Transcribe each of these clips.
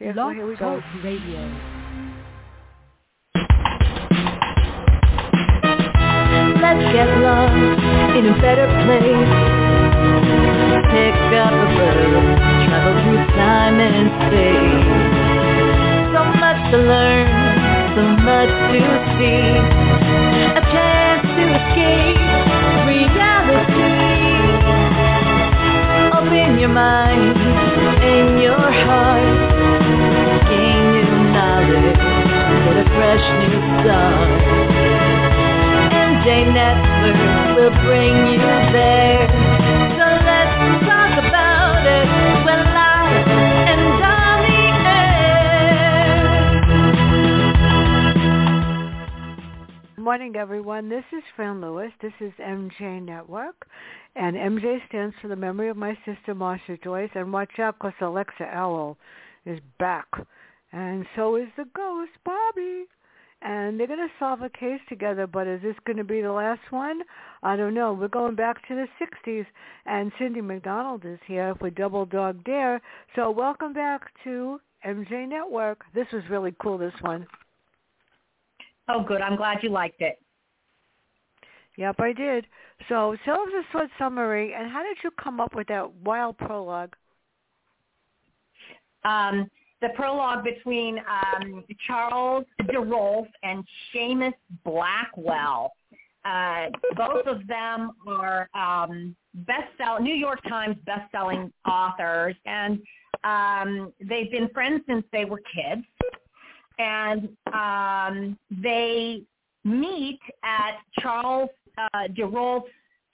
Yeah, Blog here we go. Radio. Let's get lost in a better place. Pick up a book, travel through time and space. So much to learn, so much to see. A chance to escape reality. Open your mind fresh new. MJ Network will bring you there. So let's talk about it. We're live and on the air. morning, everyone. This is Fran Lewis. This is MJ Network. And MJ stands for the memory of my sister, Marsha Joyce. And watch out, because Alexa Owl is back. And so is the ghost, Bobby. And they're going to solve a case together, but is this going to be the last one? I don't know. We're going back to the 60s, and Cindy McDonald is here for Double Dog Dare. So welcome back to MJ Network. This was really cool, this one. Oh, good. I'm glad you liked it. Yep, I did. So tell us a short summary, and how did you come up with that wild prologue? Um, the prologue between um, Charles DeRolf and Seamus Blackwell. Uh, both of them are um, best-sell New York Times best-selling authors, and um, they've been friends since they were kids. And um, they meet at Charles uh, DeRolf's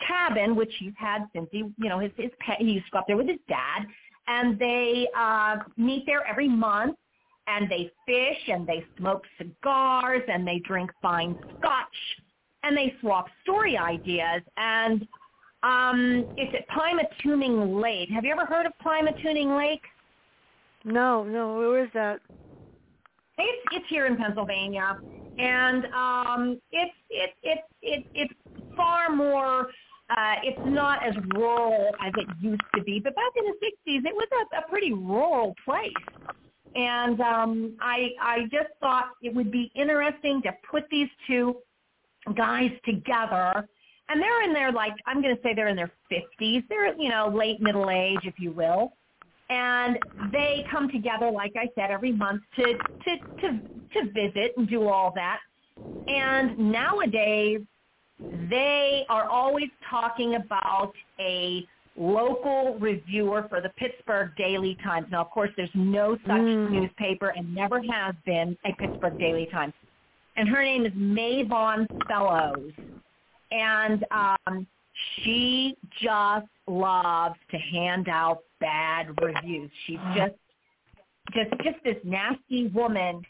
cabin, which he's had since he, you know, his his pet. He used to go up there with his dad, and they uh, meet there every month. And they fish, and they smoke cigars, and they drink fine scotch, and they swap story ideas. And um, it's at Pymatuning Lake. Have you ever heard of Pymatuning Lake? No, no, where is that? It's it's here in Pennsylvania, and um, it's it it it it's far more. Uh, it's not as rural as it used to be, but back in the '60s, it was a, a pretty rural place. And um, I I just thought it would be interesting to put these two guys together. And they're in their like I'm going to say they're in their 50s. They're you know late middle age, if you will and they come together, like I said, every month to to to to visit and do all that. And nowadays, they are always talking about a local reviewer for the Pittsburgh Daily Times. Now, of course, there's no such Mm. newspaper and never has been a Pittsburgh Daily Times. And her name is Mavon Fellows. And um, she just loves to hand out bad reviews. She's just just just this nasty woman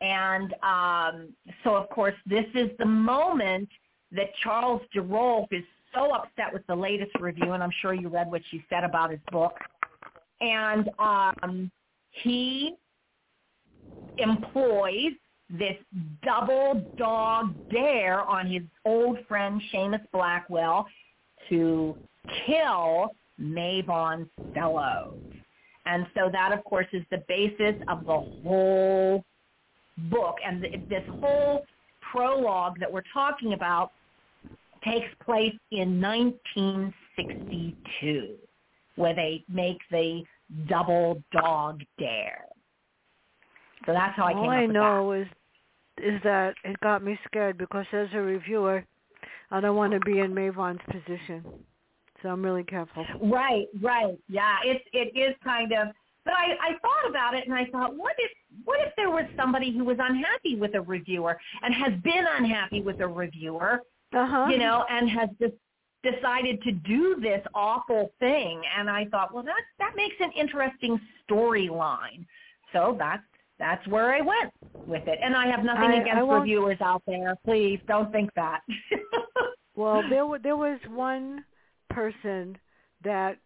and um so of course this is the moment that Charles DeRolf is so upset with the latest review and I'm sure you read what she said about his book. And um he employs this double dog dare on his old friend Seamus Blackwell to kill Mavon Fellows. And so that, of course, is the basis of the whole book. And th- this whole prologue that we're talking about takes place in 1962, where they make the double dog dare. So that's how I came All I know is is that it got me scared because as a reviewer, I don't want to be in Mavon's position, so I'm really careful. Right, right. Yeah, it it is kind of but I, I thought about it and I thought, what if what if there was somebody who was unhappy with a reviewer and has been unhappy with a reviewer, Uh-huh. you know, and has just decided to do this awful thing and I thought, well that that makes an interesting storyline. So that's that's where I went with it. And I have nothing I- I against won't- reviewers out there. Please don't think that. Well, there wa- there was one person that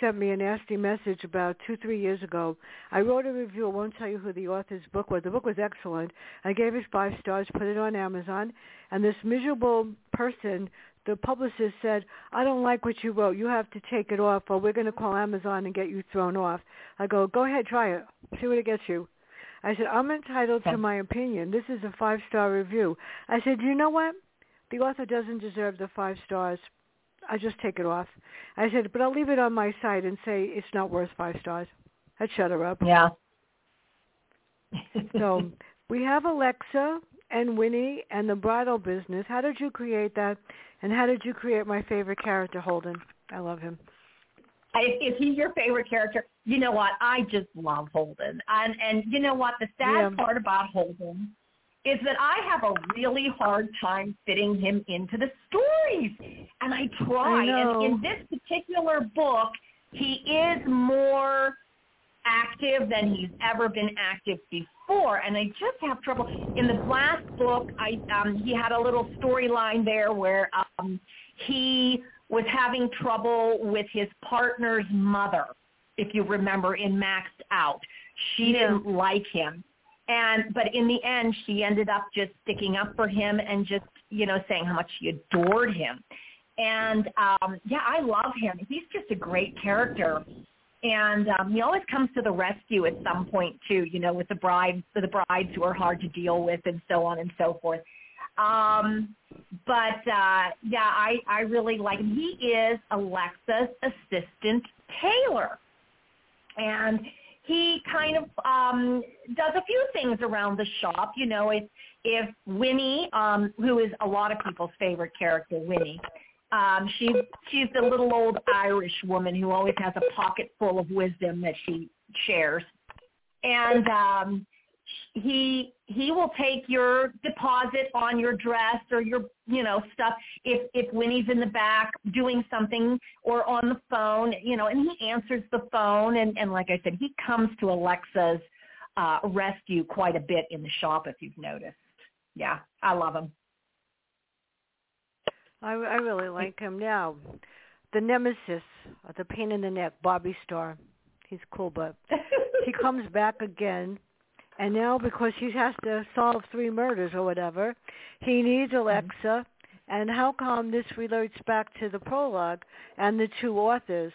sent me a nasty message about two three years ago. I wrote a review. I won't tell you who the author's book was. The book was excellent. I gave it five stars. Put it on Amazon. And this miserable person, the publicist said, "I don't like what you wrote. You have to take it off, or we're going to call Amazon and get you thrown off." I go, "Go ahead, try it. See what it gets you. I said, I'm entitled to my opinion. This is a five-star review. I said, you know what? The author doesn't deserve the five stars. I just take it off. I said, but I'll leave it on my site and say it's not worth five stars. I'd shut her up. Yeah. so we have Alexa and Winnie and the bridal business. How did you create that? And how did you create my favorite character, Holden? I love him. Is he your favorite character? You know what? I just love Holden. And and you know what? The sad yeah. part about Holden is that I have a really hard time fitting him into the stories. And I try. I and in this particular book, he is more active than he's ever been active before. And I just have trouble. In the last book, I um, he had a little storyline there where um, he was having trouble with his partner's mother, if you remember, in Maxed Out. She yeah. didn't like him. And but in the end she ended up just sticking up for him and just, you know, saying how much she adored him. And um yeah, I love him. He's just a great character. And um he always comes to the rescue at some point too, you know, with the brides the brides who are hard to deal with and so on and so forth. Um, but uh, yeah, I I really like him. He is Alexa's assistant tailor, and he kind of um, does a few things around the shop. You know, if if Winnie, um, who is a lot of people's favorite character, Winnie, um, she she's the little old Irish woman who always has a pocket full of wisdom that she shares, and um, he he will take your deposit on your dress or your you know stuff if if Winnie's in the back doing something or on the phone you know and he answers the phone. And and like I said he comes to Alexa's uh rescue quite a bit in the shop if you've noticed. Yeah I love him. I I really like him. Now the nemesis the pain in the neck Bobby Starr. He's cool but he comes back again and now because he has to solve three murders or whatever, he needs mm-hmm. Alexa. And how come this relates back to the prologue and the two authors?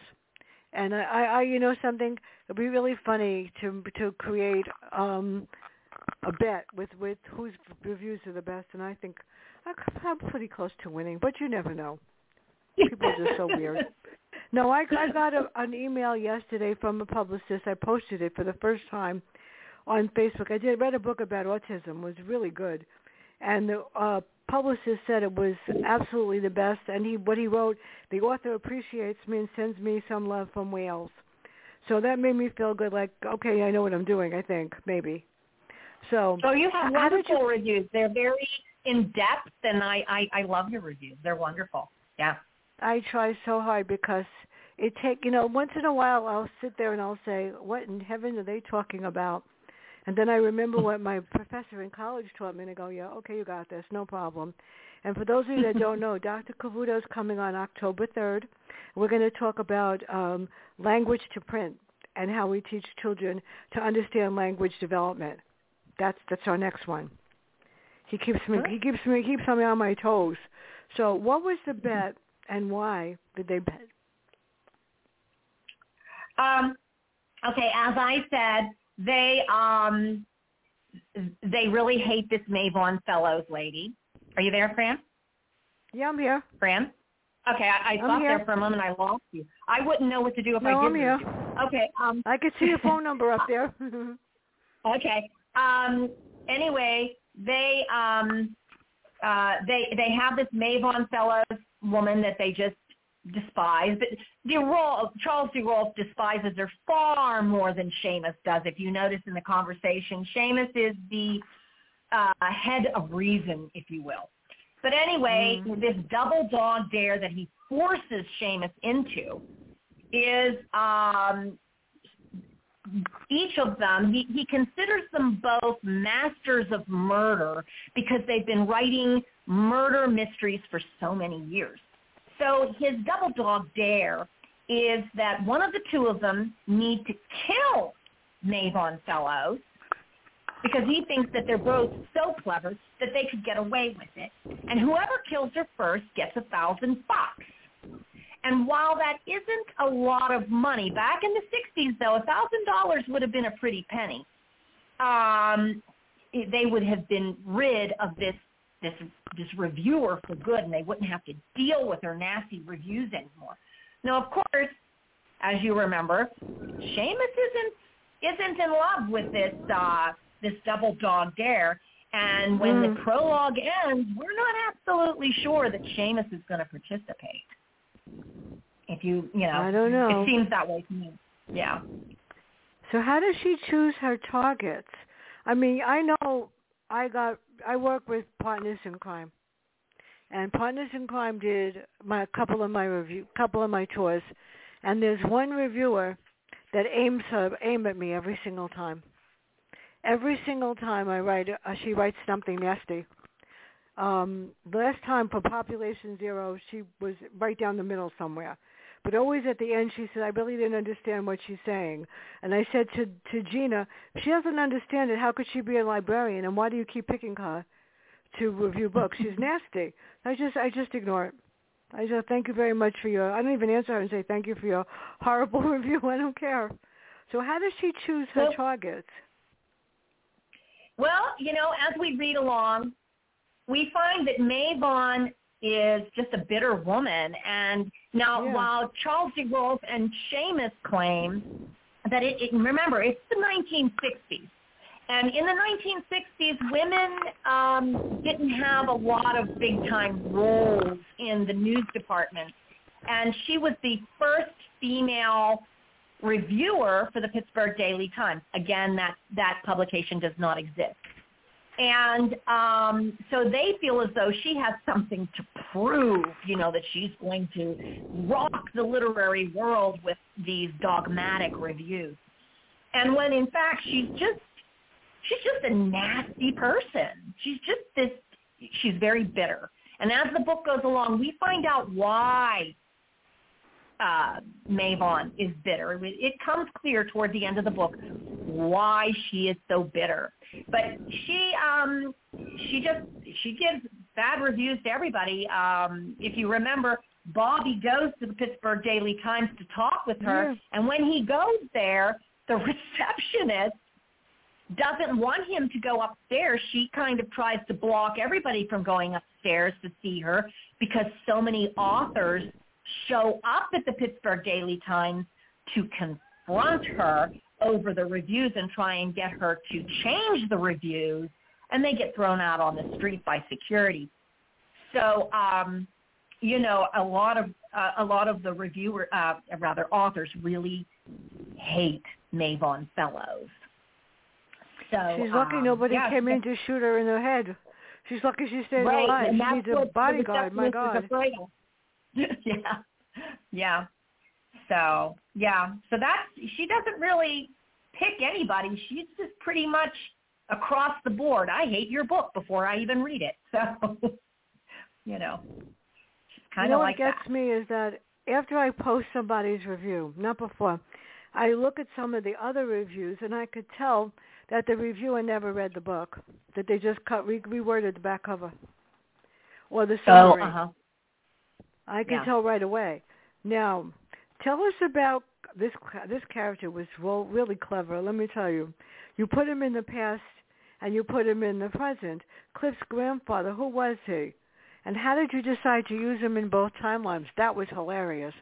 And I, I you know something, it'd be really funny to to create um a bet with with whose reviews are the best. And I think I'm pretty close to winning, but you never know. People are just so weird. No, I, I got a, an email yesterday from a publicist. I posted it for the first time on Facebook. I did read a book about autism. It was really good, and the uh, publicist said it was absolutely the best. And he what he wrote, the author appreciates me and sends me some love from Wales. So that made me feel good. Like okay, I know what I'm doing. I think maybe. So. So you have wonderful you, reviews. They're very in depth, and I, I I love your reviews. They're wonderful. Yeah. I try so hard because it take you know once in a while I'll sit there and I'll say, what in heaven are they talking about? And then I remember what my professor in college taught me, and I go, yeah, okay, you got this, no problem. And for those of you that don't know, Dr. Cavuto is coming on October 3rd. We're going to talk about um, language to print and how we teach children to understand language development. That's that's our next one. He keeps me he keeps me he keeps me on my toes. So, what was the bet and why did they bet? Um, okay, as I said, they um they really hate this Mavon Fellows lady. Are you there, Fran? Yeah, I'm here. Fran? Okay, I, I thought there for a moment I lost you. I wouldn't know what to do if no, I didn't. I'm here. Okay. Um, I could see your phone number up there. okay. Um, anyway, they um, uh, they they have this Mavon Fellows woman that they just despised. DeRolf, Charles DeRolf despises her far more than Seamus does. If you notice in the conversation, Seamus is the uh, head of reason, if you will. But anyway, mm-hmm. this double dog dare that he forces Seamus into is um, each of them, he, he considers them both masters of murder because they've been writing murder mysteries for so many years. So his double dog dare is that one of the two of them need to kill Mavon Fellows because he thinks that they're both so clever that they could get away with it. And whoever kills her first gets a thousand bucks. And while that isn't a lot of money, back in the 60s, though, a $1,000 would have been a pretty penny. Um, they would have been rid of this this this reviewer for good, and they wouldn't have to deal with her nasty reviews anymore. Now, of course, as you remember, Seamus isn't isn't in love with this uh, this double dog dare. And when mm. the prologue ends, we're not absolutely sure that Seamus is going to participate. If you, you know, I don't know. It seems that way to me. Yeah. So how does she choose her targets? I mean, I know I got I work with Partners in Crime, and Partners in Crime did my couple of my review couple of my tours, and there's one reviewer that aims her aim at me every single time. Every single time I write, uh, she writes something nasty. Um, last time for Population Zero, she was right down the middle somewhere. But always at the end, she said, I really didn't understand what she's saying. And I said to, to Gina, if she doesn't understand it, how could she be a librarian? And why do you keep picking her to review books? She's nasty. I just, I just ignore it. I just thank you very much for your, I don't even answer her and say thank you for your horrible review. I don't care. So how does she choose her well, targets? Well, you know, as we read along, we find that Mavon is just a bitter woman. And now, yeah. while Charles DeRolf and Seamus claim that it, it, remember, it's the 1960s. And in the 1960s, women um, didn't have a lot of big-time roles in the news department. And she was the first female reviewer for the Pittsburgh Daily Times. Again, that, that publication does not exist. And um, so they feel as though she has something to prove, you know, that she's going to rock the literary world with these dogmatic reviews. And when in fact she's just she's just a nasty person. She's just this she's very bitter. And as the book goes along, we find out why uh, Mavon is bitter. It comes clear toward the end of the book why she is so bitter. But she um, she just she gives bad reviews to everybody. Um, if you remember, Bobby goes to the Pittsburgh Daily Times to talk with her, yeah. and when he goes there, the receptionist doesn't want him to go upstairs. She kind of tries to block everybody from going upstairs to see her because so many authors show up at the Pittsburgh Daily Times to confront her over the reviews and try and get her to change the reviews, and they get thrown out on the street by security. So, um, you know, a lot of uh, a lot of the reviewer, uh, rather authors, really hate Mavon Fellows. So she's lucky um, nobody yeah, came in to shoot her in the head. She's lucky she stayed right, alive. She needs a bodyguard. My God. yeah, yeah. So yeah, so that's she doesn't really pick anybody. She's just pretty much across the board. I hate your book before I even read it. So you know, she's kind you know of like what gets that. me is that after I post somebody's review, not before, I look at some of the other reviews and I could tell that the reviewer never read the book, that they just cut re- reworded the back cover or the summary. Oh, uh-huh. I can yeah. tell right away. Now, tell us about this. This character was really clever. Let me tell you. You put him in the past and you put him in the present. Cliff's grandfather. Who was he? And how did you decide to use him in both timelines? That was hilarious.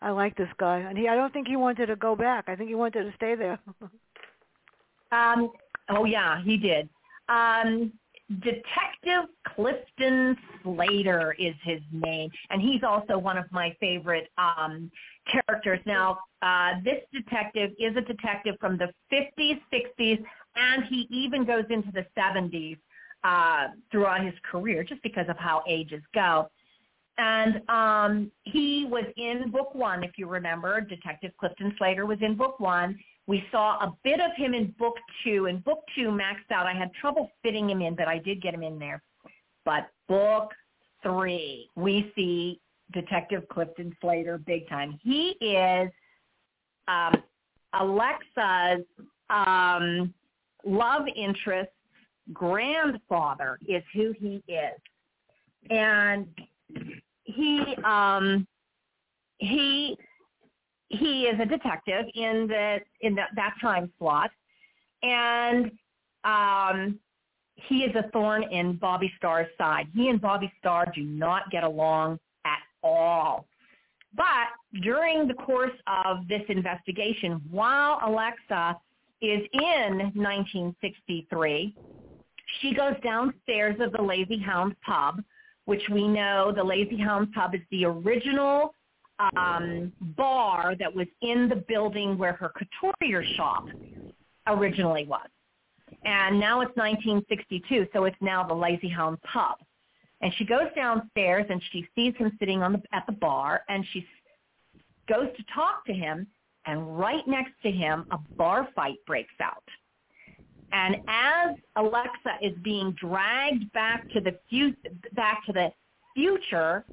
I like this guy, and he. I don't think he wanted to go back. I think he wanted to stay there. um. Oh yeah, he did. Um. Detective Clifton Slater is his name, and he's also one of my favorite um, characters. Now, uh, this detective is a detective from the 50s, 60s, and he even goes into the 70s uh, throughout his career, just because of how ages go. And um, he was in book one, if you remember. Detective Clifton Slater was in book one. We saw a bit of him in book two. In book two, maxed out. I had trouble fitting him in, but I did get him in there. But book three, we see Detective Clifton Slater big time. He is um, Alexa's um, love interest grandfather is who he is. And he um he he is a detective in the in the, that time slot, and um, he is a thorn in Bobby Starr's side. He and Bobby Starr do not get along at all. But during the course of this investigation, while Alexa is in 1963, she goes downstairs of the Lazy Hound pub, which we know the Lazy Hound pub is the original um, bar that was in the building where her couturier shop originally was. And now it's 1962, so it's now the Lazy Hound pub. And she goes downstairs and she sees him sitting on the, at the bar and she goes to talk to him and right next to him a bar fight breaks out. And as Alexa is being dragged back to the fu- back to the future,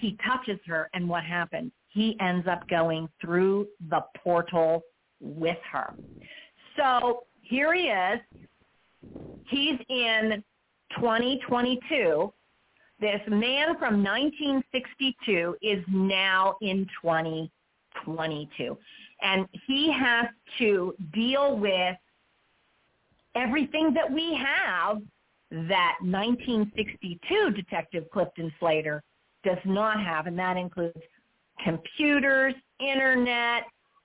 he touches her and what happens? He ends up going through the portal with her. So here he is. He's in 2022. This man from 1962 is now in 2022. And he has to deal with everything that we have that 1962 Detective Clifton Slater does not have, and that includes computers, internet,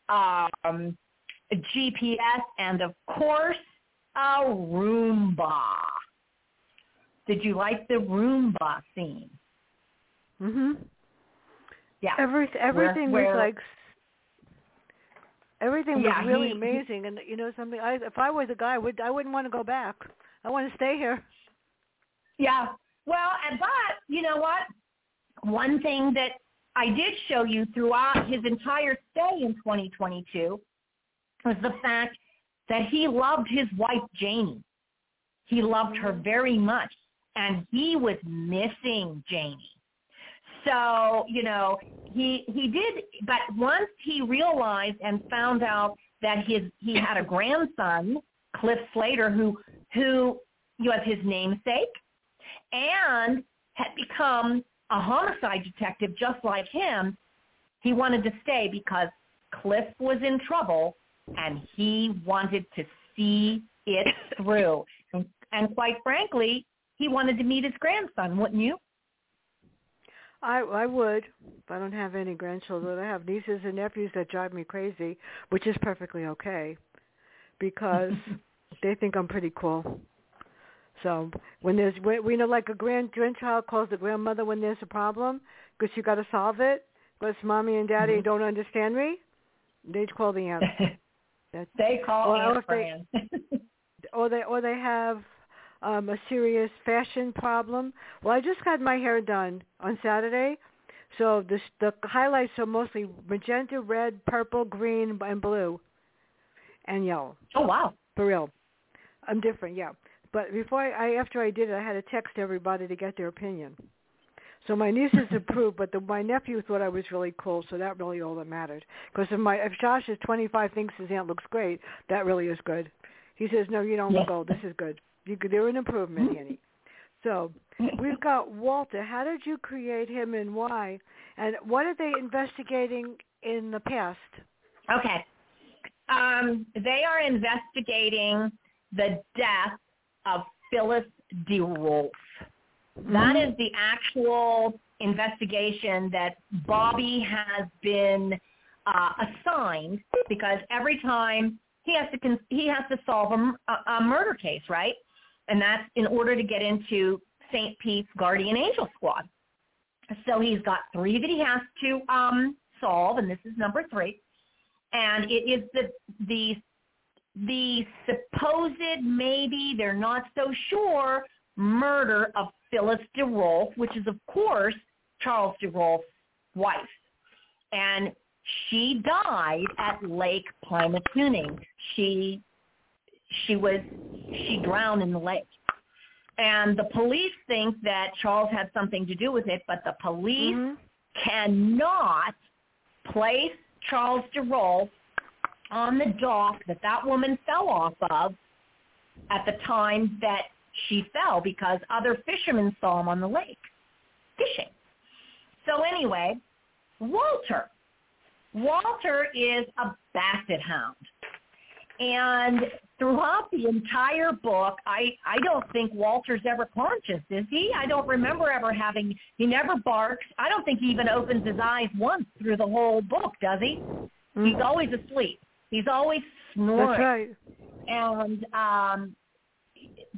um, GPS, and of course, a Roomba. Did you like the Roomba scene? Mhm. Yeah. Every, everything where, was like everything was Yeah, really he- amazing, and you know something. I if I was a guy, I would I wouldn't want to go back. I want to stay here. Yeah. Well, and but you know what? One thing that I did show you throughout his entire stay in 2022 was the fact that he loved his wife Janie. He loved her very much, and he was missing Janie. So you know he he did, but once he realized and found out that his he had a grandson, Cliff Slater, who who was his namesake, and had become a homicide detective just like him, he wanted to stay because Cliff was in trouble and he wanted to see it through. And, and quite frankly, he wanted to meet his grandson, wouldn't you? I I would, I don't have any grandchildren. I have nieces and nephews that drive me crazy, which is perfectly okay, because they think I'm pretty cool. So when there's we know like a grand grandchild calls the grandmother when there's a problem because you got to solve it because mommy and daddy Mhm. don't understand me, they call the aunt. They call Or Aunt if they- or they or they have um a serious fashion problem. Well, I just had my hair done on Saturday. So the the highlights are mostly magenta, red, purple, green, and blue, and yellow. oh wow. For real, I'm different, yeah. But before I, I after I did it, I had to text everybody to get their opinion. So my nieces approved, but the, my nephew thought I was really cool, so that really all that mattered. Because if my if Josh is 25 thinks his aunt looks great, that really is good. He says, no, you don't look old. This is good. You could, they're an improvement, Annie. So we've got Walter. How did you create him and why? And what are they investigating in the past? Okay. Um, they are investigating the death of Phyllis DeRolf. That is the actual investigation that Bobby has been uh, assigned because every time he has to he has to solve a- a murder case, right? And that's in order to get into St. Pete's Guardian Angel Squad. So he's got three that he has to um, solve, and this is number three. And it is the the the supposed maybe they're not so sure murder of Phyllis DeRolf, which is of course Charles DeRolf's wife. And she died at Lake Pymatuning. She she was she drowned in the lake. And the police think that Charles had something to do with it, but the police Mhm. cannot place Charles DeRolf on the dock that that woman fell off of at the time that she fell because other fishermen saw him on the lake fishing. So anyway, Walter. Walter is a basset hound. And throughout the entire book, I, I don't think Walter's ever conscious, is he? I don't remember ever having, he never barks. I don't think he even opens his eyes once through the whole book, does he? He's mm. always asleep. He's always snoring. That's right. And um,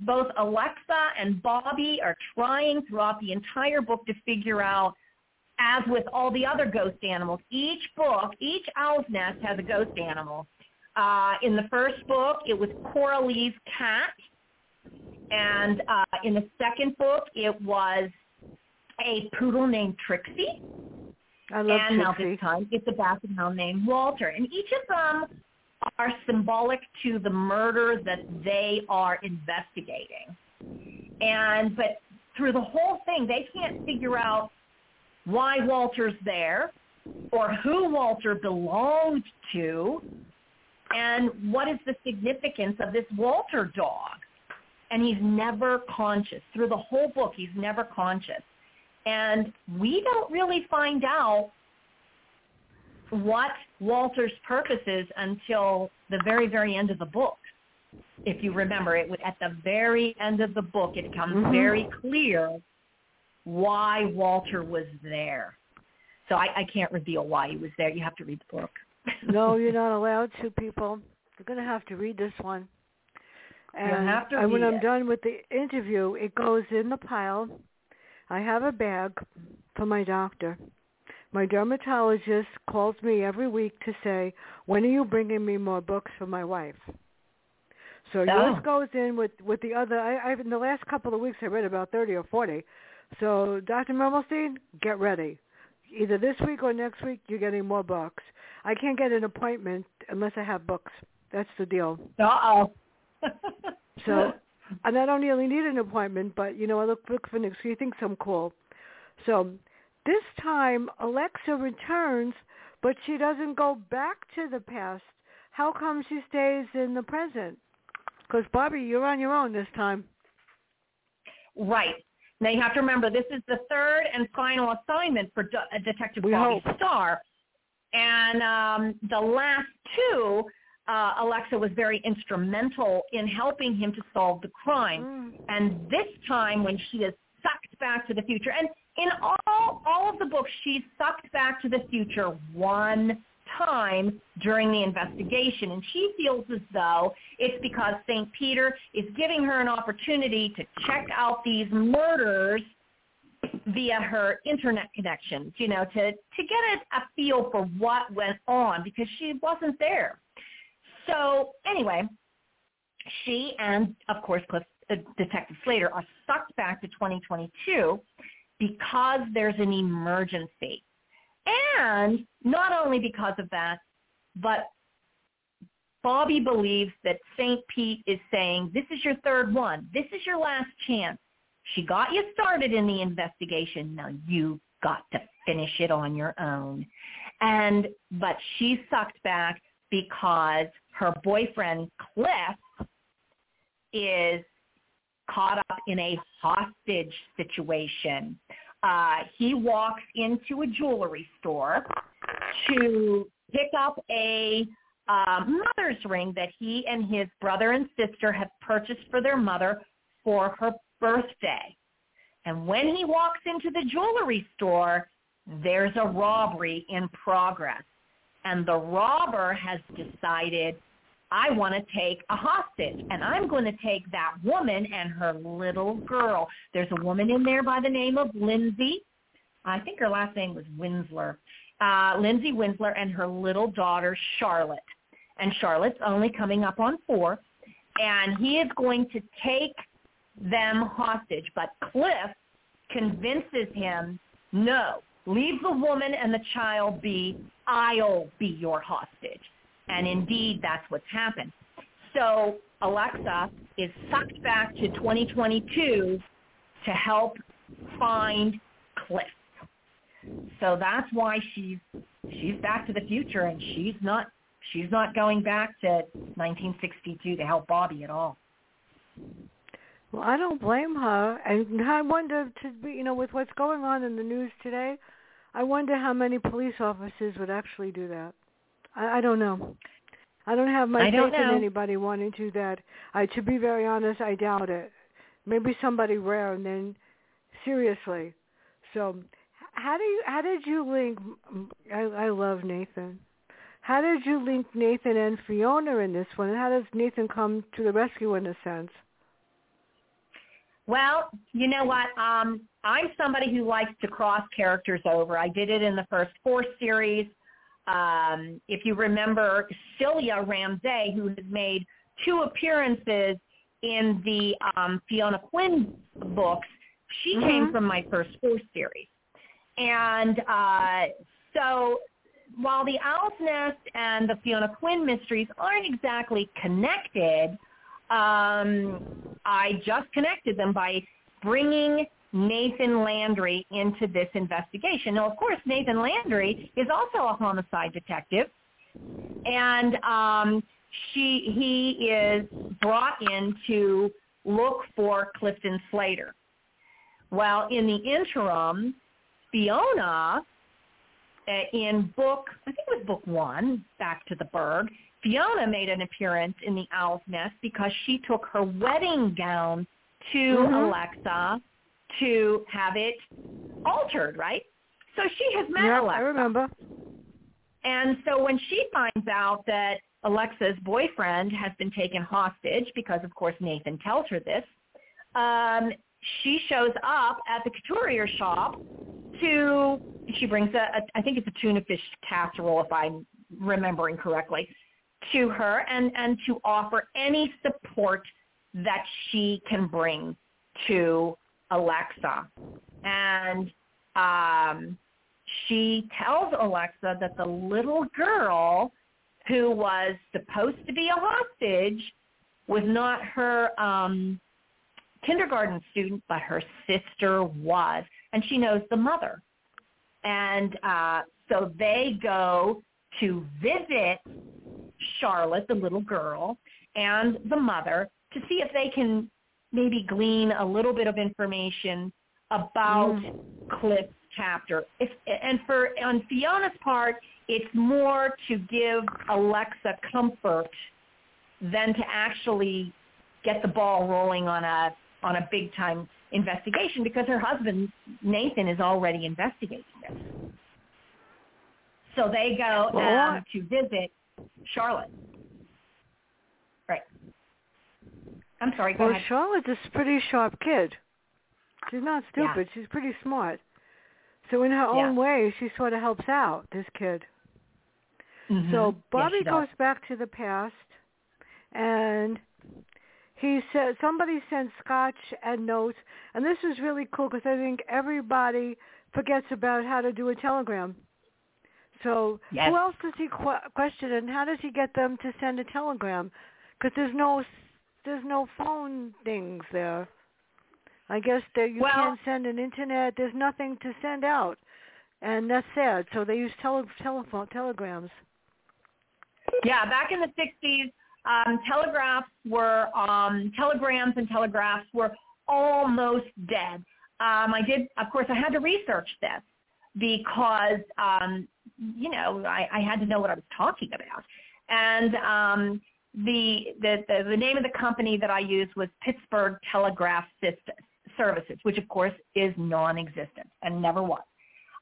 both Alexa and Bobby are trying throughout the entire book to figure out, as with all the other ghost animals, each book, each owl's nest has a ghost animal. Uh, in the first book, it was Coralie's cat. And uh, in the second book, it was a poodle named Trixie. I love and this time, it's a basset hound named Walter. And each of them are symbolic to the murder that they are investigating. And but through the whole thing, they can't figure out why Walter's there or who Walter belonged to and what is the significance of this Walter dog. And he's never conscious. Through the whole book, he's never conscious. And we don't really find out what Walter's purpose is until the very, very end of the book. If you remember, it at the very end of the book, it becomes Mhm. very clear why Walter was there. So I, I can't reveal why he was there. You have to read the book. no, you're not allowed to, people. You're going to have to read this one. And, have to and when I'm it. done with the interview, it goes in the pile. I have a bag for my doctor. My dermatologist calls me every week to say, when are you bringing me more books for my wife? So yours Oh. goes in with with the other. I, I've in the last couple of weeks I read about thirty or forty. So Dr. Mermelstein, get ready. Either this week or next week, you're getting more books. I can't get an appointment unless I have books. That's the deal. Uh-oh. So, and I don't really need an appointment, but you know, I look look for next. He thinks I'm cool. So, this time Alexa returns, but she doesn't go back to the past. How come she stays in the present? Because Bobby, you're on your own this time. Right. Now you have to remember this is the third and final assignment for De- uh, Detective We Bobby hope. Starr. And um, the last two, uh, Alexa was very instrumental in helping him to solve the crime. Mm. And this time when she is sucked back to the future, and in all, all of the books, she's sucked back to the future one time during the investigation. And she feels as though it's because St. Peter is giving her an opportunity to check out these murders via her internet connections, you know, to, to get a, a feel for what went on because she wasn't there. So anyway, she and, of course, Cliff, uh, Detective Slater are sucked back to 2022 because there's an emergency. And not only because of that, but Bobby believes that St. Pete is saying, this is your third one. This is your last chance. She got you started in the investigation. Now you've got to finish it on your own. And, but she's sucked back because her boyfriend, Cliff, is caught up in a hostage situation. Uh, he walks into a jewelry store to pick up a uh, mother's ring that he and his brother and sister have purchased for their mother for her birthday. And when he walks into the jewelry store, there's a robbery in progress. And the robber has decided, I want to take a hostage, and I'm going to take that woman and her little girl. There's a woman in there by the name of Lindsay. I think her last name was Winsler. Uh, Lindsay Winsler and her little daughter, Charlotte. And Charlotte's only coming up on four. And he is going to take them hostage. But Cliff convinces him, no, leave the woman and the child be. I'll be your hostage. And indeed, that's what's happened. So Alexa is sucked back to 2022 to help find Cliff. So that's why she's she's back to the future, and she's not she's not going back to 1962 to help Bobby at all. Well, I don't blame her, and I wonder to be, you know, with what's going on in the news today, I wonder how many police officers would actually do that. I, I don't know. I don't have my don't faith in anybody wanting to do that. I, to be very honest, I doubt it. Maybe somebody rare, and then seriously. So, how do you? How did you link? I, I love Nathan. How did you link Nathan and Fiona in this one? And how does Nathan come to the rescue in a sense? Well, you know what? Um, I'm somebody who likes to cross characters over. I did it in the first four series. Um, if you remember, Celia Ramsey, who has made two appearances in the um, Fiona Quinn books, she came Mhm. from my first four series. And uh, so while the Owl's Nest and the Fiona Quinn mysteries aren't exactly connected, um, I just connected them by bringing Nathan Landry into this investigation. Now, of course, Nathan Landry is also a homicide detective, and um, she he is brought in to look for Clifton Slater. Well, in the interim, Fiona, uh, in book, I think it was book one, Back to the Berg, Fiona made an appearance in the Owl's Nest because she took her wedding gown to Mhm. Alexa to have it altered, right? So she has met yeah, Alexa. I remember. And so when she finds out that Alexa's boyfriend has been taken hostage, because of course Nathan tells her this, um, she shows up at the couturier shop to, she brings a, a, I think it's a tuna fish casserole if I'm remembering correctly, to her and, and to offer any support that she can bring to Alexa. And um, she tells Alexa that the little girl who was supposed to be a hostage was not her um, kindergarten student, but her sister was. And she knows the mother. And uh, so they go to visit Charlotte, the little girl, and the mother to see if they can maybe glean a little bit of information about Cliff's chapter. If, and for on Fiona's part, it's more to give Alexa comfort than to actually get the ball rolling on a on a big time investigation because her husband Nathan is already investigating this. So they go um, to visit Charlotte. Right. I'm sorry. Go Well, ahead. Charlotte's a pretty sharp kid. She's not Yeah. stupid. She's pretty smart. So in her Yeah. own way, she sort of helps out this kid. Mhm. So Bobby does. goes back to the past, and he said somebody sent scotch and notes, and this is really cool because I think everybody forgets about how to do a telegram. So Yes. who else does he qu- question, and how does he get them to send a telegram? Because there's no there's no phone things there. I guess that you Well- can't send an internet. There's nothing to send out, and that's sad. So they use tele- telephone telegrams. Yeah, back in the 60s, um, telegraphs were, um, telegrams and telegraphs were almost dead. Um, I did, of course, I had to research this because, um, you know, I, I had to know what I was talking about. And um, the, the, the, the name of the company that I used was Pittsburgh Telegraph Services, which, of course, is non-existent and never was.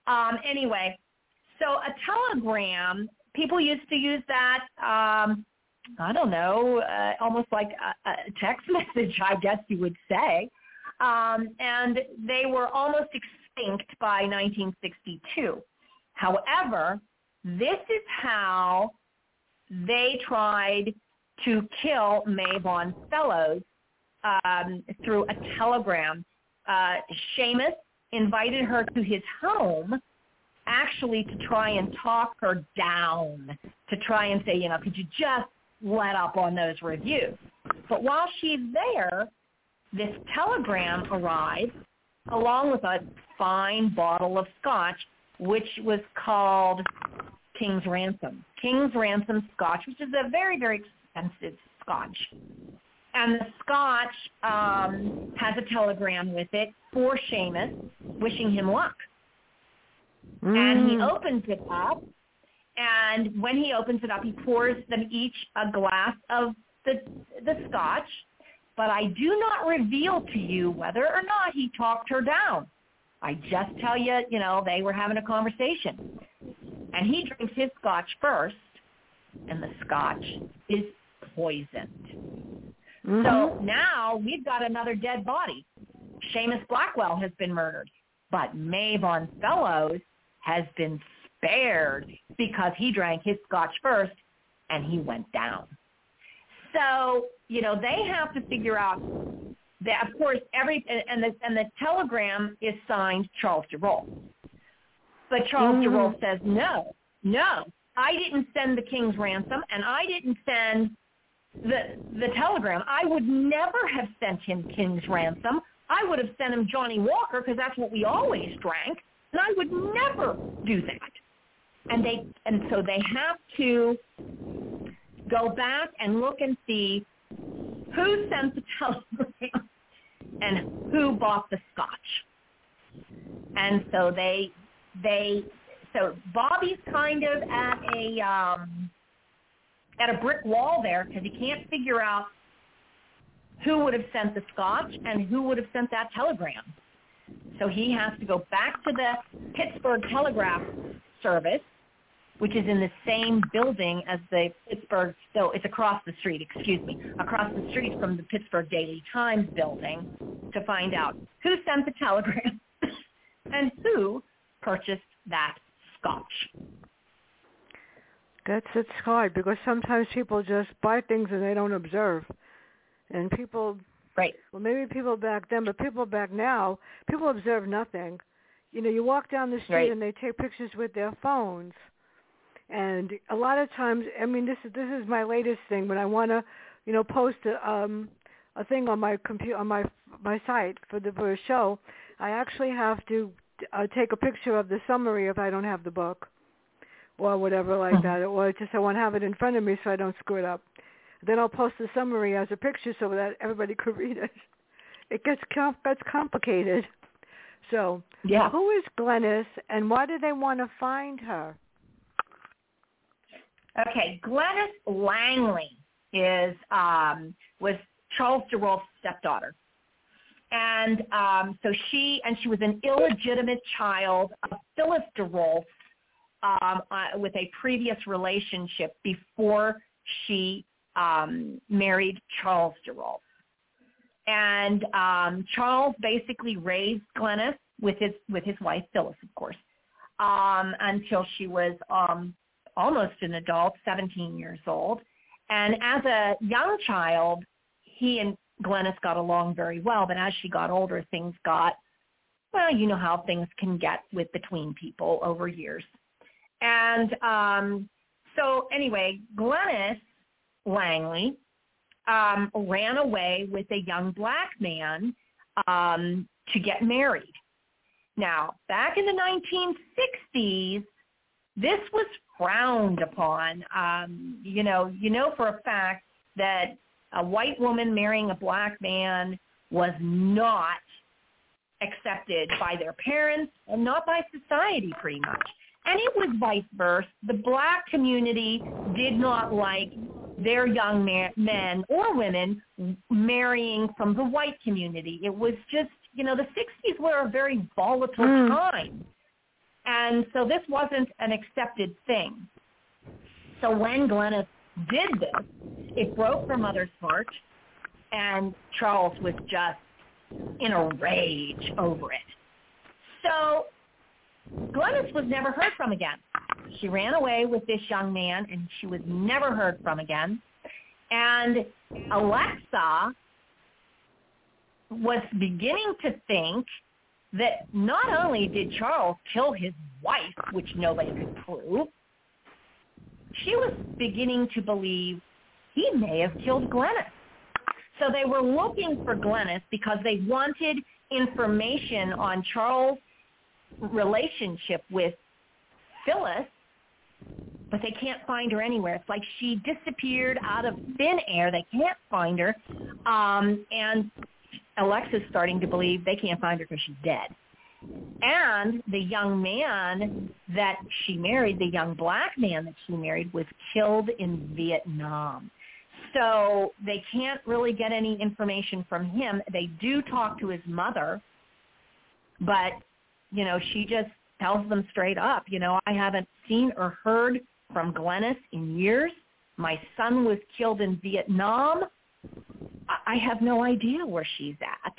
Um, anyway, so a telegram, people used to use that, um, I don't know, uh, almost like a, a text message, I guess you would say. Um, and they were almost extinct by 1962. However, this is how they tried to kill Mavon Fellows um, through a telegram. Uh, Seamus invited her to his home actually to try and talk her down, to try and say, you know, could you just let up on those reviews? But while she's there, this telegram arrives along with a fine bottle of scotch, which was called King's Ransom. King's Ransom scotch, which is a very, very expensive scotch. And the scotch um, has a telegram with it for Seamus, wishing him luck. Mm. And he opens it up, and when he opens it up, he pours them each a glass of the the scotch. But I do not reveal to you whether or not he talked her down. I just tell you, you know, they were having a conversation. And he drinks his scotch first, and the scotch is poisoned. Mhm. So now we've got another dead body. Seamus Blackwell has been murdered, but Mavon Fellows has been spared because he drank his scotch first and he went down. So, you know, they have to figure out that, of course, every, and the, and the telegram is signed Charles DeRolf. But Charles Mhm. DeRolf says, no, no, I didn't send the king's ransom and I didn't send the the telegram. I would never have sent him King's ransom. I would have sent him Johnnie Walker because that's what we always drank, and I would never do that. And they and so they have to go back and look and see who sent the telegram and who bought the scotch. And so they they so Bobby's kind of at a um at a brick wall there because he can't figure out who would have sent the scotch and who would have sent that telegram. So he has to go back to the Pittsburgh Telegraph Service, which is in the same building as the Pittsburgh, so it's across the street, excuse me, across the street from the Pittsburgh Daily Times building to find out who sent the telegram and who purchased that scotch. That's it's hard because sometimes people just buy things and they don't observe. And people Right. well maybe people back then, but people back now, people observe nothing. You know, you walk down the street Right. and they take pictures with their phones. And a lot of times, I mean, this is this is my latest thing when I want to, you know, post a um a thing on my computer on my my site for the for a show. I actually have to uh, take a picture of the summary if I don't have the book or whatever like Mhm. that. Or just I want to have it in front of me so I don't screw it up. Then I'll post the summary as a picture so that everybody could read it. It gets com- gets complicated. So, Yeah. who is Glennis, and why do they want to find her? Okay, Glennis Langley is um, was Charles DeRolf's stepdaughter, and um, so she and she was an illegitimate child of Phyllis DeRolf um, uh, with a previous relationship before she um, married Charles DeRolf. And um, Charles basically raised Glennis with his with his wife Phyllis, of course, um, until she was um, almost an adult, 17 years old. And as a young child, he and Glennis got along very well. But as she got older, things got, well, you know how things can get with between people over years. And um, so anyway, Glennis Langley um, ran away with a young black man um, to get married. Now, back in the 1960s, this was frowned upon. Um, you know, you know for a fact that a white woman marrying a black man was not accepted by their parents and not by society pretty much. And it was vice versa. The black community did not like their young man, men or women marrying from the white community. It was just, you know, the 60s were a very volatile Mm. time. And so this wasn't an accepted thing. So when Glennis did this, it broke her mother's heart, and Charles was just in a rage over it. Glennis was never heard from again. She ran away with this young man, and she was never heard from again. And Alexa was beginning to think that not only did Charles kill his wife, which nobody could prove, she was beginning to believe he may have killed Glennis. So they were looking for Glennis because they wanted information on Charles' relationship with Phyllis, but they can't find her anywhere. It's like she disappeared out of thin air. They can't find her. Um, and Alexa's starting to believe they can't find her because she's dead. And the young man that she married, the young black man that she married, was killed in Vietnam. So they can't really get any information from him. They do talk to his mother, but, you know, she just tells them straight up, you know, I haven't seen or heard from Glennis in years. My son was killed in Vietnam. I have no idea where she's at.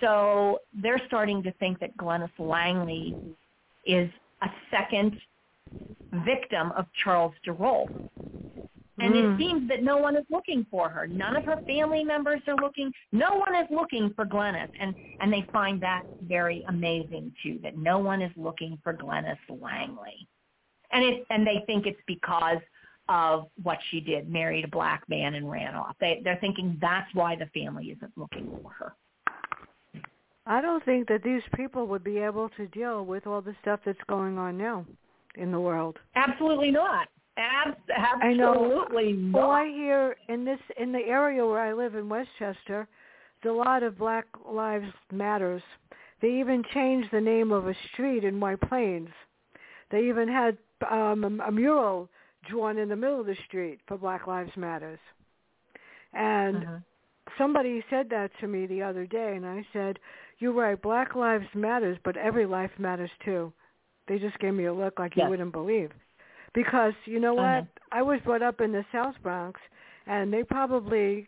So they're starting to think that Glennis Langley is a second victim of Charles DeRolf. And mm. it seems that no one is looking for her. None of her family members are looking. No one is looking for Glennis. And, and they find that very amazing, too, that no one is looking for Glennis Langley. And, it, and they think it's because of what she did, married a black man and ran off. They, they're thinking that's why the family isn't looking for her. I don't think that these people would be able to deal with all the stuff that's going on now in the world. Absolutely not. Abs- absolutely I know. not. Well, I hear in this in the area where I live in Westchester, there's a lot of Black Lives Matters. They even changed the name of a street in White Plains. They even had um, a, a mural drawn in the middle of the street for Black Lives Matters. And uh-huh. somebody said that to me the other day, and I said, "You're right. Black Lives Matters, but every life matters too." They just gave me a look like yes. you wouldn't believe because you know uh-huh. what? I was brought up in the South Bronx, and they probably,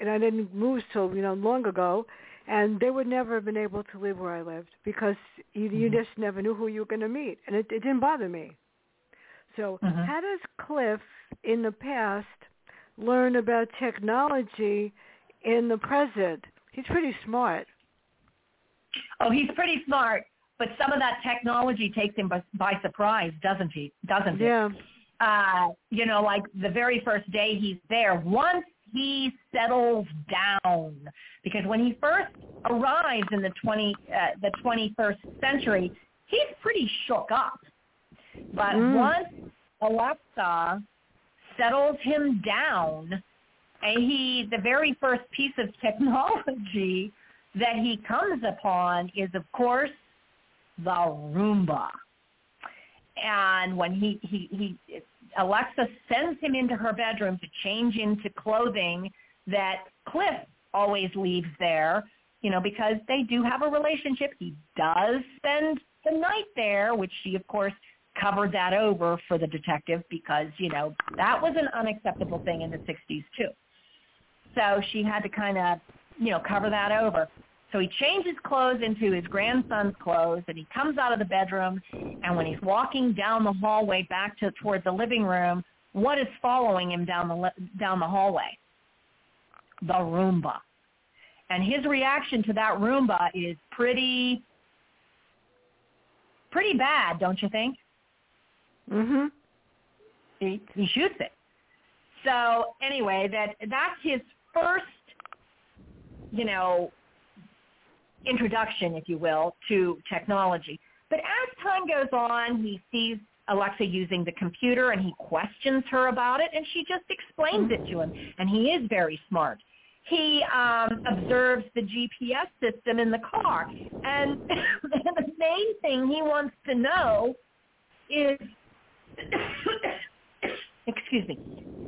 and I didn't move till you know long ago, and they would never have been able to live where I lived because you, mm-hmm. you just never knew who you were going to meet, and it, it didn't bother me. So uh-huh. how does Cliff in the past learn about technology in the present? He's pretty smart. Oh, he's pretty smart but some of that technology takes him by, by surprise, doesn't he? Doesn't yeah. it? Uh, you know, like the very first day he's there, once he settles down, because when he first arrives in the 20 uh, the 21st century, he's pretty shook up. But mm. once Alexa settles him down, and he the very first piece of technology that he comes upon is, of course, the Roomba. And when he, he, he, Alexa sends him into her bedroom to change into clothing that Cliff always leaves there, you know, because they do have a relationship. He does spend the night there, which she, of course, covered that over for the detective because, you know, that was an unacceptable thing in the 60s, too. So she had to kind of, you know, cover that over. So he changes clothes into his grandson's clothes, and he comes out of the bedroom. And when he's walking down the hallway back to toward the living room, what is following him down the down the hallway? The Roomba. And his reaction to that Roomba is pretty pretty bad, don't you think? Mhm. He he shoots it. So anyway, that that's his first, you know, introduction, if you will, to technology. But as time goes on, he sees Alexa using the computer and he questions her about it and she just explains it to him. And he is very smart. He um, observes the GPS system in the car. And the main thing he wants to know is, excuse me,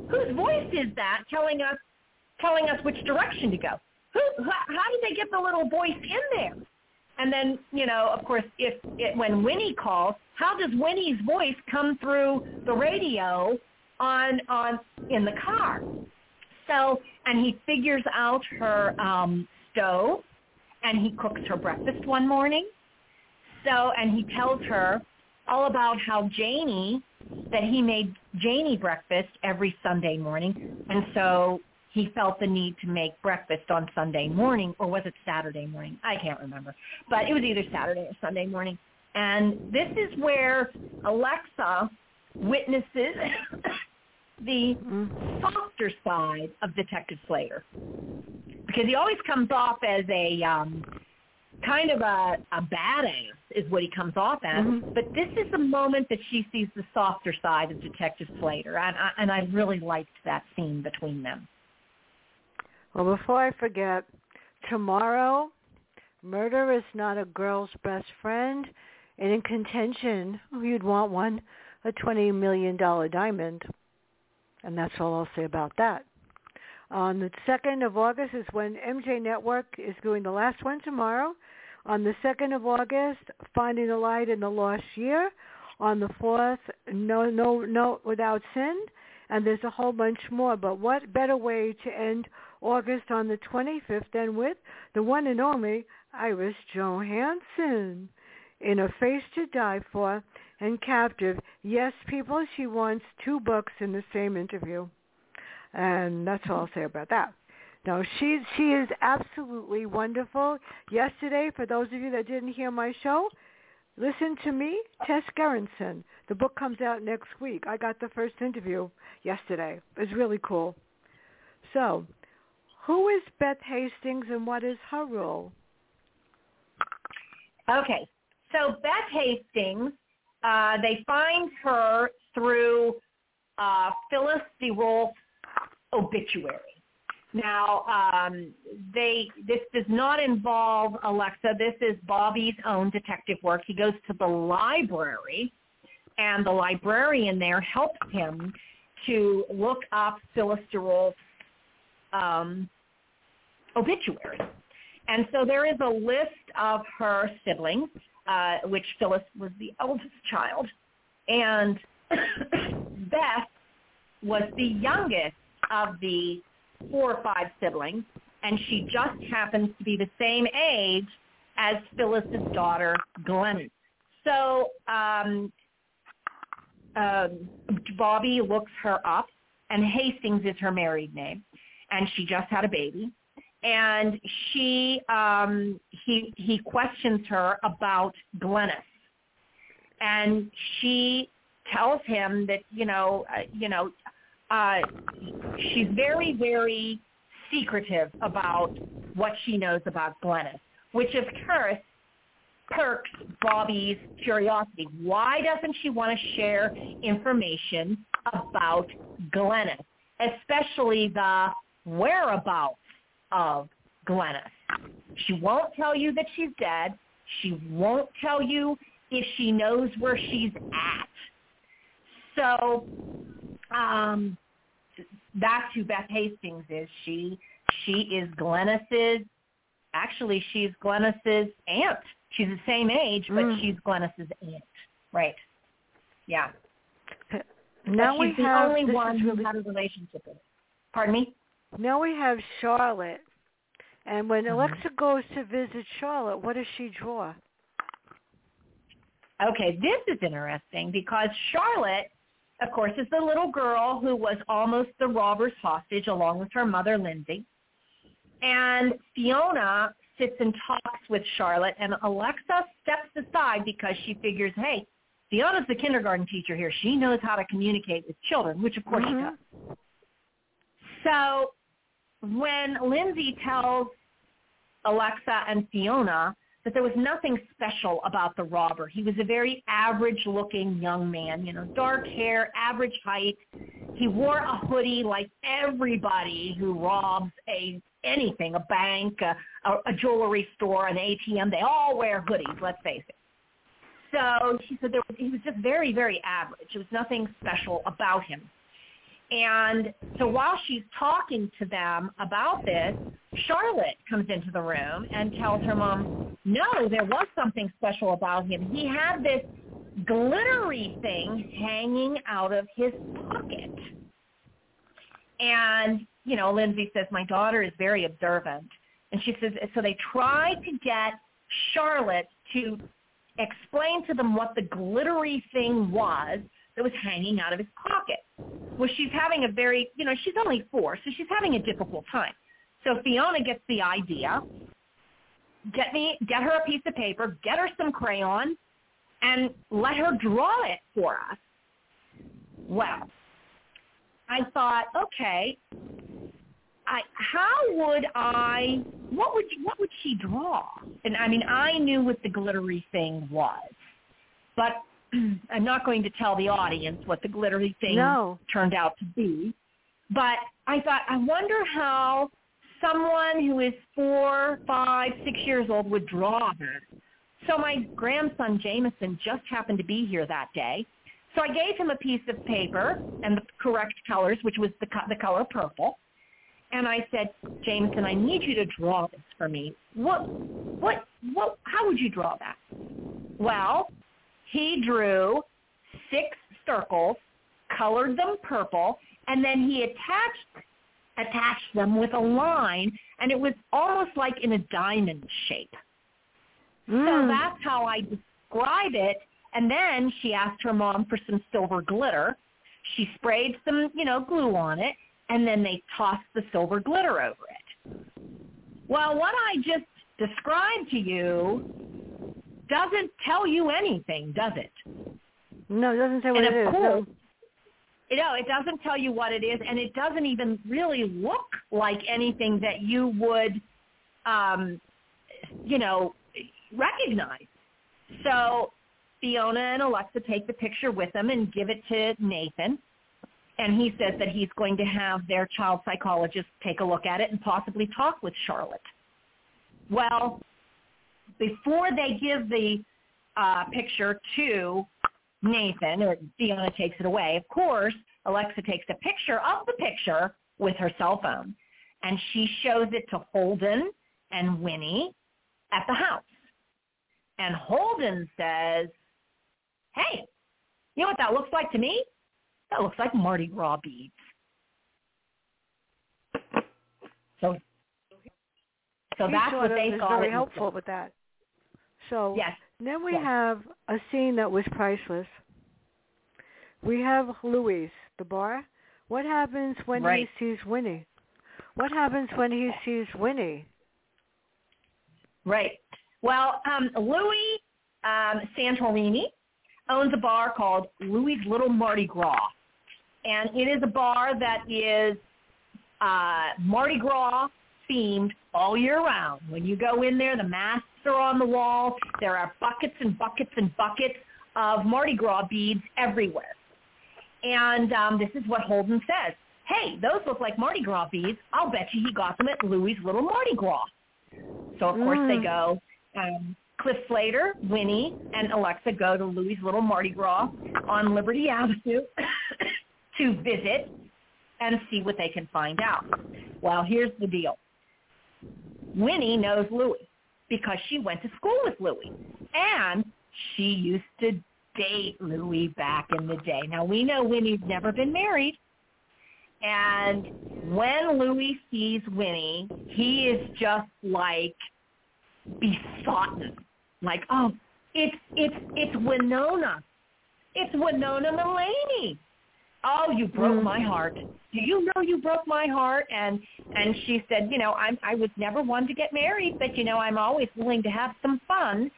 whose voice is that telling us telling us which direction to go? Who, how did they get the little voice in there? And then, you know, of course, if it, when Winnie calls, how does Winnie's voice come through the radio on on in the car? So, and he figures out her um, stove, and he cooks her breakfast one morning. So, and he tells her all about how Janie, that he made Janie breakfast every Sunday morning, and so he felt the need to make breakfast on Sunday morning, or was it Saturday morning? I can't remember. But it was either Saturday or Sunday morning. And this is where Alexa witnesses the softer side of Detective Slater. Because he always comes off as a um, kind of a, a badass is what he comes off as. Mm-hmm. But this is the moment that she sees the softer side of Detective Slater. And I, and I really liked that scene between them. Well, before I forget, tomorrow Murder is not a girl's best friend. And in contention, you'd want one, a $20 million diamond. And that's all I'll say about that. On the 2nd of August is when MJ Network is doing the last one tomorrow. On the 2nd of August, Finding the Light in the Lost Year. On the 4th, No No No Without Sin. And there's a whole bunch more. But what better way to end August on the 25th and with the one and only Iris Johansen in A Face to Die For and Captive. Yes, people, she wants two books in the same interview. And that's all I'll say about that. No, she she is absolutely wonderful. Yesterday, for those of you that didn't hear my show, listen to me, Tess Gerritsen. The book comes out next week. I got the first interview yesterday. It was really cool. So, who is Beth Hastings and what is her role? Okay, so Beth Hastings, uh, they find her through uh, Phyllis DeRolf's obituary. Now, um, they this does not involve Alexa. This is Bobby's own detective work. He goes to the library, and the librarian there helps him to look up Phyllis DeRolf's um, obituary. And so there is a list of her siblings, uh, which Phyllis was the eldest child, and Beth was the youngest of the four or five siblings, and she just happens to be the same age as Phyllis's daughter, Glenn. So um, uh, Bobby looks her up, and Hastings is her married name, and she just had a baby. And she, um, he, he questions her about Glennis, and she tells him that you know, uh, you know, uh, she's very, very secretive about what she knows about Glennis, which of course perks Bobby's curiosity. Why doesn't she want to share information about Glennis, especially the whereabouts of Glennis? She won't tell you that she's dead. She won't tell you if she knows where she's at. So um, that's who Beth Hastings is. She she is Glennis's. Actually, she's Glennis's aunt. She's the same age, but mm. she's Glennis's aunt. Right. Yeah. Now we the have only one who really, had a relationship with. Pardon me. Now we have Charlotte, and when mm-hmm. Alexa goes to visit Charlotte, what does she draw? Okay, this is interesting because Charlotte of course, is the little girl who was almost the robber's hostage along with her mother, Lindsay. And Fiona sits and talks with Charlotte, and Alexa steps aside because she figures, hey, Fiona's the kindergarten teacher here. She knows how to communicate with children, which of course mm-hmm. she does. So when Lindsay tells Alexa and Fiona that there was nothing special about the robber. He was a very average-looking young man, you know, dark hair, average height. He wore a hoodie like everybody who robs a anything, a bank, a, a jewelry store, an ATM. They all wear hoodies, let's face it. So she said there was, he was just very, very average. There was nothing special about him. And so while she's talking to them about this, Charlotte comes into the room and tells her mom, no, there was something special about him. He had this glittery thing hanging out of his pocket. And, you know, Lindsay says, my daughter is very observant. And she says, so they try to get Charlotte to explain to them what the glittery thing was that was hanging out of his pocket. Well, she's having a very, you know, she's only four, so she's having a difficult time. So Fiona gets the idea, get me, get her a piece of paper, get her some crayon, and let her draw it for us. Well, I thought, okay, I, how would I? What would what would she draw? And I mean, I knew what the glittery thing was, but I'm not going to tell the audience what the glittery thing no. turned out to be. But I thought, I wonder how someone who is four, five, six years old would draw that. So my grandson Jameson just happened to be here that day. So I gave him a piece of paper and the correct colors, which was the, co- the color purple. And I said, Jameson, I need you to draw this for me. What, what, what, how would you draw that? Well, he drew six circles, colored them purple, and then he attached attached them with a line, and it was almost like in a diamond shape. Mm. So that's how I describe it. And then she asked her mom for some silver glitter. She sprayed some, you know, glue on it, and then they tossed the silver glitter over it. Well, what I just described to you doesn't tell you anything, does it? No, it doesn't say what and it is. of no. course, you know, it doesn't tell you what it is, and it doesn't even really look like anything that you would, um, you know, recognize. So Fiona and Alexa take the picture with them and give it to Nathan. And he says that he's going to have their child psychologist take a look at it and possibly talk with Charlotte. Well, before they give the uh, picture to Nathan, or Fiona takes it away, of course, Alexa takes a picture of the picture with her cell phone. And she shows it to Holden and Winnie at the house. And Holden says, hey, you know what that looks like to me? That looks like Mardi Gras beads. So, so that's what they thought. very it helpful with that. So Yes. then we yes. have a scene that was priceless. We have Louise, the bar. What happens when Right. he sees Winnie? What happens when he sees Winnie? Right. Well, um, Louis um, Santorini owns a bar called Louis Little Mardi Gras, and it is a bar that is uh, Mardi Gras themed all year round. When you go in there, the masks are on the wall. There are buckets and buckets and buckets of Mardi Gras beads everywhere. And um, this is what Holden says. Hey, those look like Mardi Gras beads. I'll bet you he got them at Louis' Little Mardi Gras. So of course they Mm. go. Um, Cliff Slater, Winnie, and Alexa go to Louis' Little Mardi Gras on Liberty Avenue to visit and see what they can find out. Well, here's the deal. Winnie knows Louis because she went to school with Louis, and she used to date Louis back in the day. Now we know Winnie's never been married, and when Louis sees Winnie, he is just like besotted. Like, oh, it's it's it's Winona. It's Winona Mulaney. Oh, you broke Mm. my heart. Do you know you broke my heart? And and she said, you know, I'm I was never one to get married, but you know, I'm always willing to have some fun.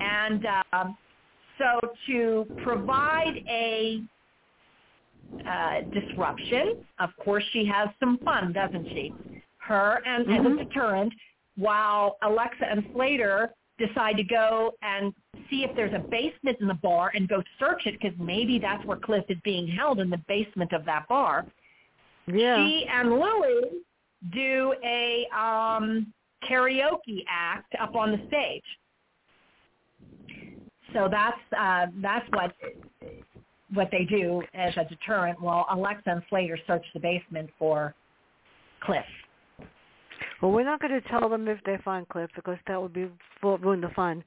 And um, so to provide a uh, disruption, of course, she has some fun, doesn't she? Her and as Mhm. a deterrent, while Alexa and Slater decide to go and see if there's a basement in the bar and go search it because maybe that's where Cliff is being held in the basement of that bar. Yeah. She and Louie do a um, karaoke act up on the stage. So that's uh, that's what what they do as a deterrent. While Alexa and Slater search the basement for Cliff. Well, we're not going to tell them if they find Cliff because that would be ruin the fun.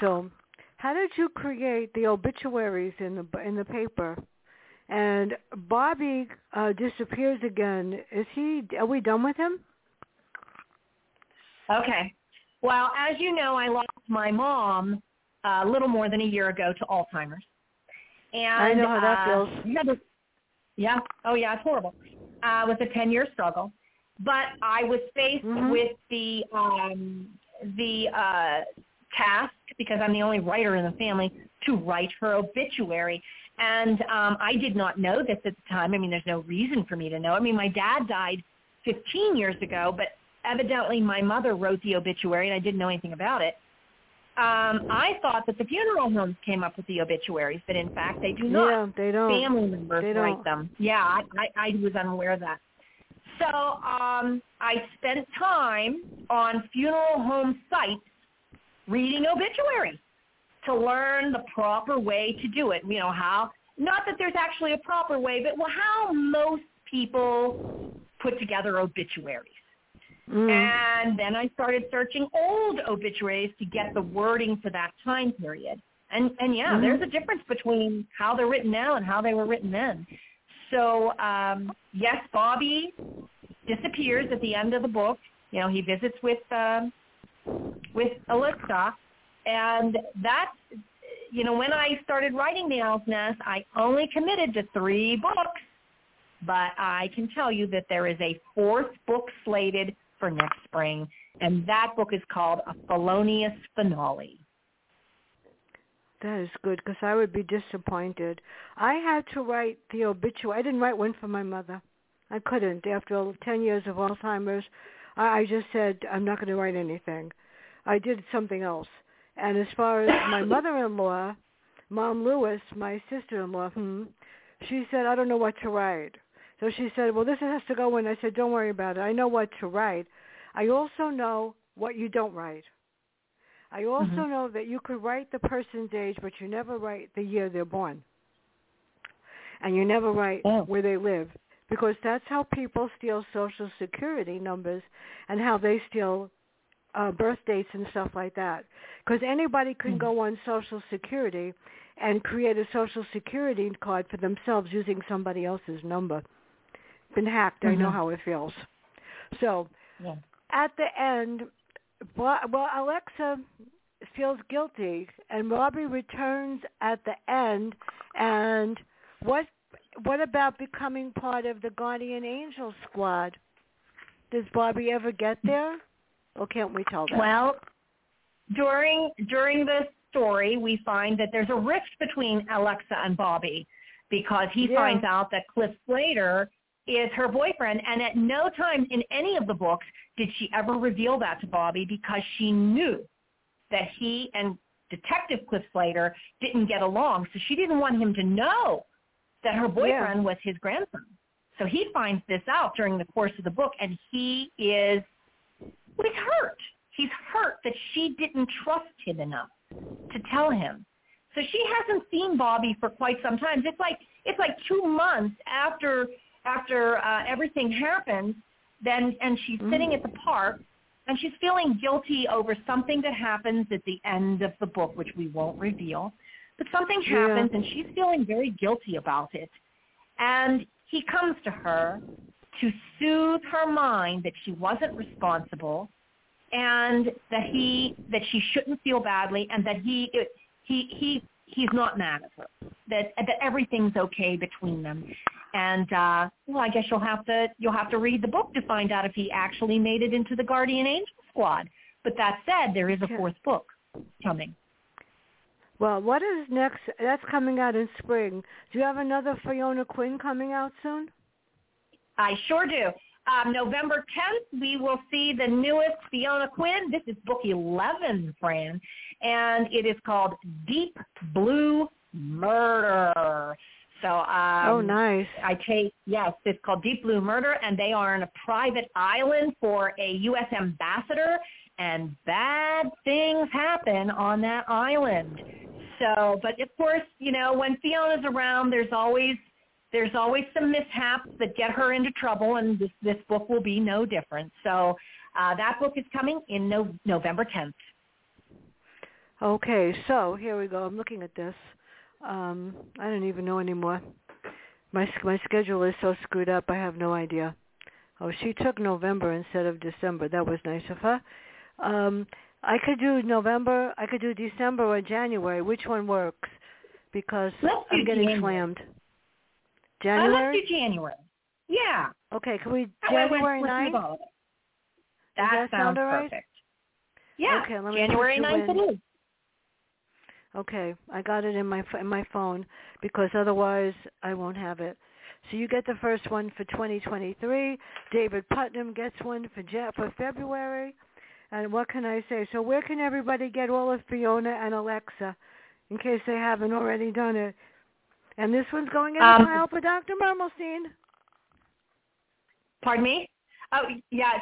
So, how did you create the obituaries in the in the paper? And Bobby uh, disappears again. Is he? Are we done with him? Okay. Well, as you know, I lost my mom uh, a little more than a year ago to Alzheimer's. And I know how that uh, feels. Yeah, yeah. Oh, yeah. It's horrible. Uh, it was a ten-year struggle, but I was faced Mhm. with the um, the uh, task because I'm the only writer in the family to write her obituary. And um, I did not know this at the time. I mean, there's no reason for me to know. I mean, my dad died 15 years ago, but evidently my mother wrote the obituary and I didn't know anything about it. Um, I thought that the funeral homes came up with the obituaries, but in fact they do not Yeah, they don't. family members They write don't. them. Yeah, I, I, I was unaware of that. So um, I spent time on funeral home sites reading obituaries to learn the proper way to do it. You know how not that there's actually a proper way, but well, how most people put together obituaries. Mm. And then I started searching old obituaries to get the wording for that time period. And and yeah, mm-hmm. there's a difference between how they're written now and how they were written then. So um, yes, Bobby disappears at the end of the book. You know, he visits with uh, with Alexa, and that you know when I started writing the Owl's Nest, I only committed to three books, but I can tell you that there is a fourth book slated for next spring, and that book is called A Felonious Finale. That is good because I would be disappointed. I had to write the obituary. I didn't write one for my mother. I couldn't. After 10 years of Alzheimer's, I just said, I'm not going to write anything. I did something else. And as far as my mother-in-law, Mom Lewis, my sister-in-law, hmm, she said, I don't know what to write. So she said, well, this has to go in. I said, don't worry about it. I know what to write. I also know what you don't write. I also mm-hmm. know that you could write the person's age, but you never write the year they're born. And you never write oh. where they live because that's how people steal social security numbers and how they steal uh, birth dates and stuff like that. Because anybody can mm-hmm. go on social security and create a social security card for themselves using somebody else's number. Been hacked. Mm-hmm. I know mm-hmm. how it feels. So yeah. at the end, well, Alexa feels guilty, and Robbie returns at the end. And what what about becoming part of the Guardian Angel Squad? Does Bobby ever get there, or can't we tell that? Well, during during the story, we find that there's a rift between Alexa and Bobby because he yeah. finds out that Cliff Slater is her boyfriend. And at no time in any of the books did she ever reveal that to Bobby because she knew that he and Detective Cliff Slater didn't get along. So she didn't want him to know that her boyfriend yeah. was his grandson. So he finds this out during the course of the book, and he is he's hurt. He's hurt that she didn't trust him enough to tell him. So she hasn't seen Bobby for quite some time. It's like it's like two months after after uh, everything happens, then and she's sitting at the park and she's feeling guilty over something that happens at the end of the book, which we won't reveal. But something happens yeah. and she's feeling very guilty about it. And he comes to her to soothe her mind that she wasn't responsible and that he that she shouldn't feel badly and that he he he he's not mad at her that that everything's okay between them and uh, well, I guess you'll have to you'll have to read the book to find out if he actually made it into the Guardian Angel Squad. But that said, there is a fourth book coming. Well, what is next? That's coming out in spring. Do you have another Fiona Quinn coming out soon? I sure do. Um, November 10th, we will see the newest Fiona Quinn. This is book 11, Fran, and it is called Deep Blue Murder. So um, oh, nice. I take yes, it's called Deep Blue Murder, and they are on a private island for a U.S. ambassador, and bad things happen on that island. So, but of course, you know, when Fiona's around, there's always there's always some mishaps that get her into trouble, and this this book will be no different. So, uh, that book is coming in no, November 10th. Okay, so here we go. I'm looking at this. Um, I don't even know anymore. My my schedule is so screwed up. I have no idea. Oh, she took November instead of December. That was nice of her. Um, I could do November. I could do December or January. Which one works? Because let's I'm getting January. slammed. January. Uh, let's do January. Yeah. Okay. Can we January ninth? That, that sounds right? perfect. Yeah. Okay. Let me January ninth it is. Okay, I got it in my in my phone because otherwise I won't have it. So you get the first one for 2023. David Putnam gets one for for February. And what can I say? So where can everybody get all of Fiona and Alexa, in case they haven't already done it? And this one's going in the um, pile for Dr. Mermelstein. Pardon me? Oh, yeah,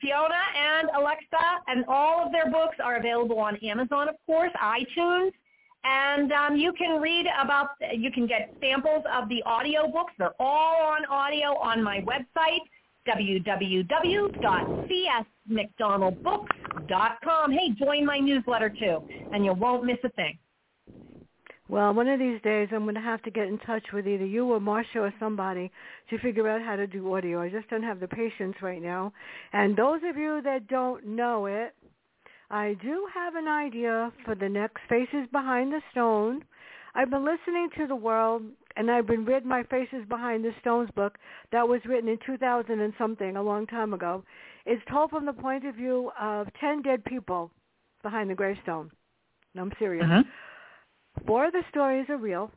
Fiona and Alexa, and all of their books are available on Amazon, of course, iTunes, and um, you can read about, you can get samples of the audio books. They're all on audio on my website, www.csmcdonaldbooks.com. Hey, join my newsletter too, and you won't miss a thing. Well, one of these days I'm going to have to get in touch with either you or Marsha or somebody to figure out how to do audio. I just don't have the patience right now. And those of you that don't know it, I do have an idea for the next Faces Behind the Stone. I've been listening to the world, and I've been read my Faces Behind the Stones book that was written in 2000 and something, a long time ago. It's told from the point of view of 10 dead people behind the gravestone. I'm serious. Uh-huh. Four of the stories are real.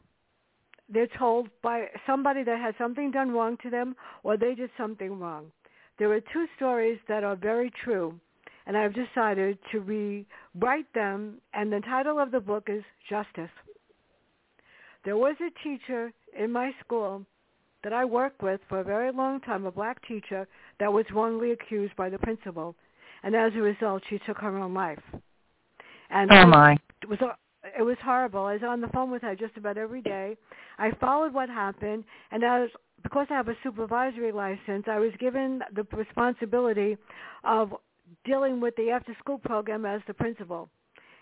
They're told by somebody that had something done wrong to them or they did something wrong. There are two stories that are very true, and I've decided to rewrite them, and the title of the book is Justice. There was a teacher in my school that I worked with for a very long time, a black teacher, that was wrongly accused by the principal. And as a result, she took her own life. And oh my! It was it was horrible. I was on the phone with her just about every day. I followed what happened, and as because I have a supervisory license, I was given the responsibility of dealing with the after-school program as the principal.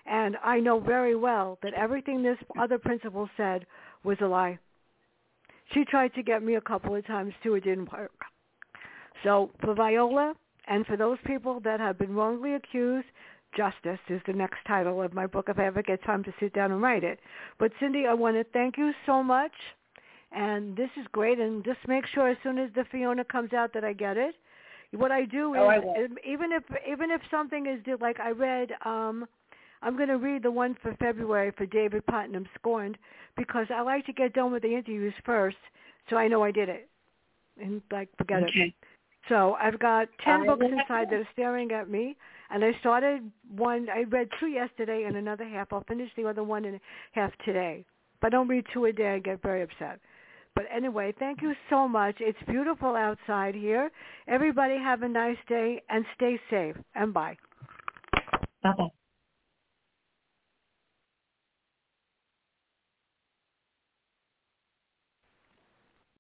And I know very well that everything this other principal said was a lie. She tried to get me a couple of times too. It didn't work. So for Viola and for those people that have been wrongly accused, Justice is the next title of my book if I ever get time to sit down and write it. But Cindy, I want to thank you so much. And this is great. And just make sure as soon as the Fiona comes out that I get it. What I do oh, is I even if even if something is due, like I read, um, I'm going to read the one for February for David Putnam Scorned because I like to get done with the interviews first, so I know I did it, and like forget okay. it. So I've got ten books inside that are staring at me. And I started one, I read two yesterday and another half. I'll finish the other one and a half today. If I don't read two a day, I get very upset. But anyway, thank you so much. It's beautiful outside here. Everybody have a nice day and stay safe. And bye. Bye-bye.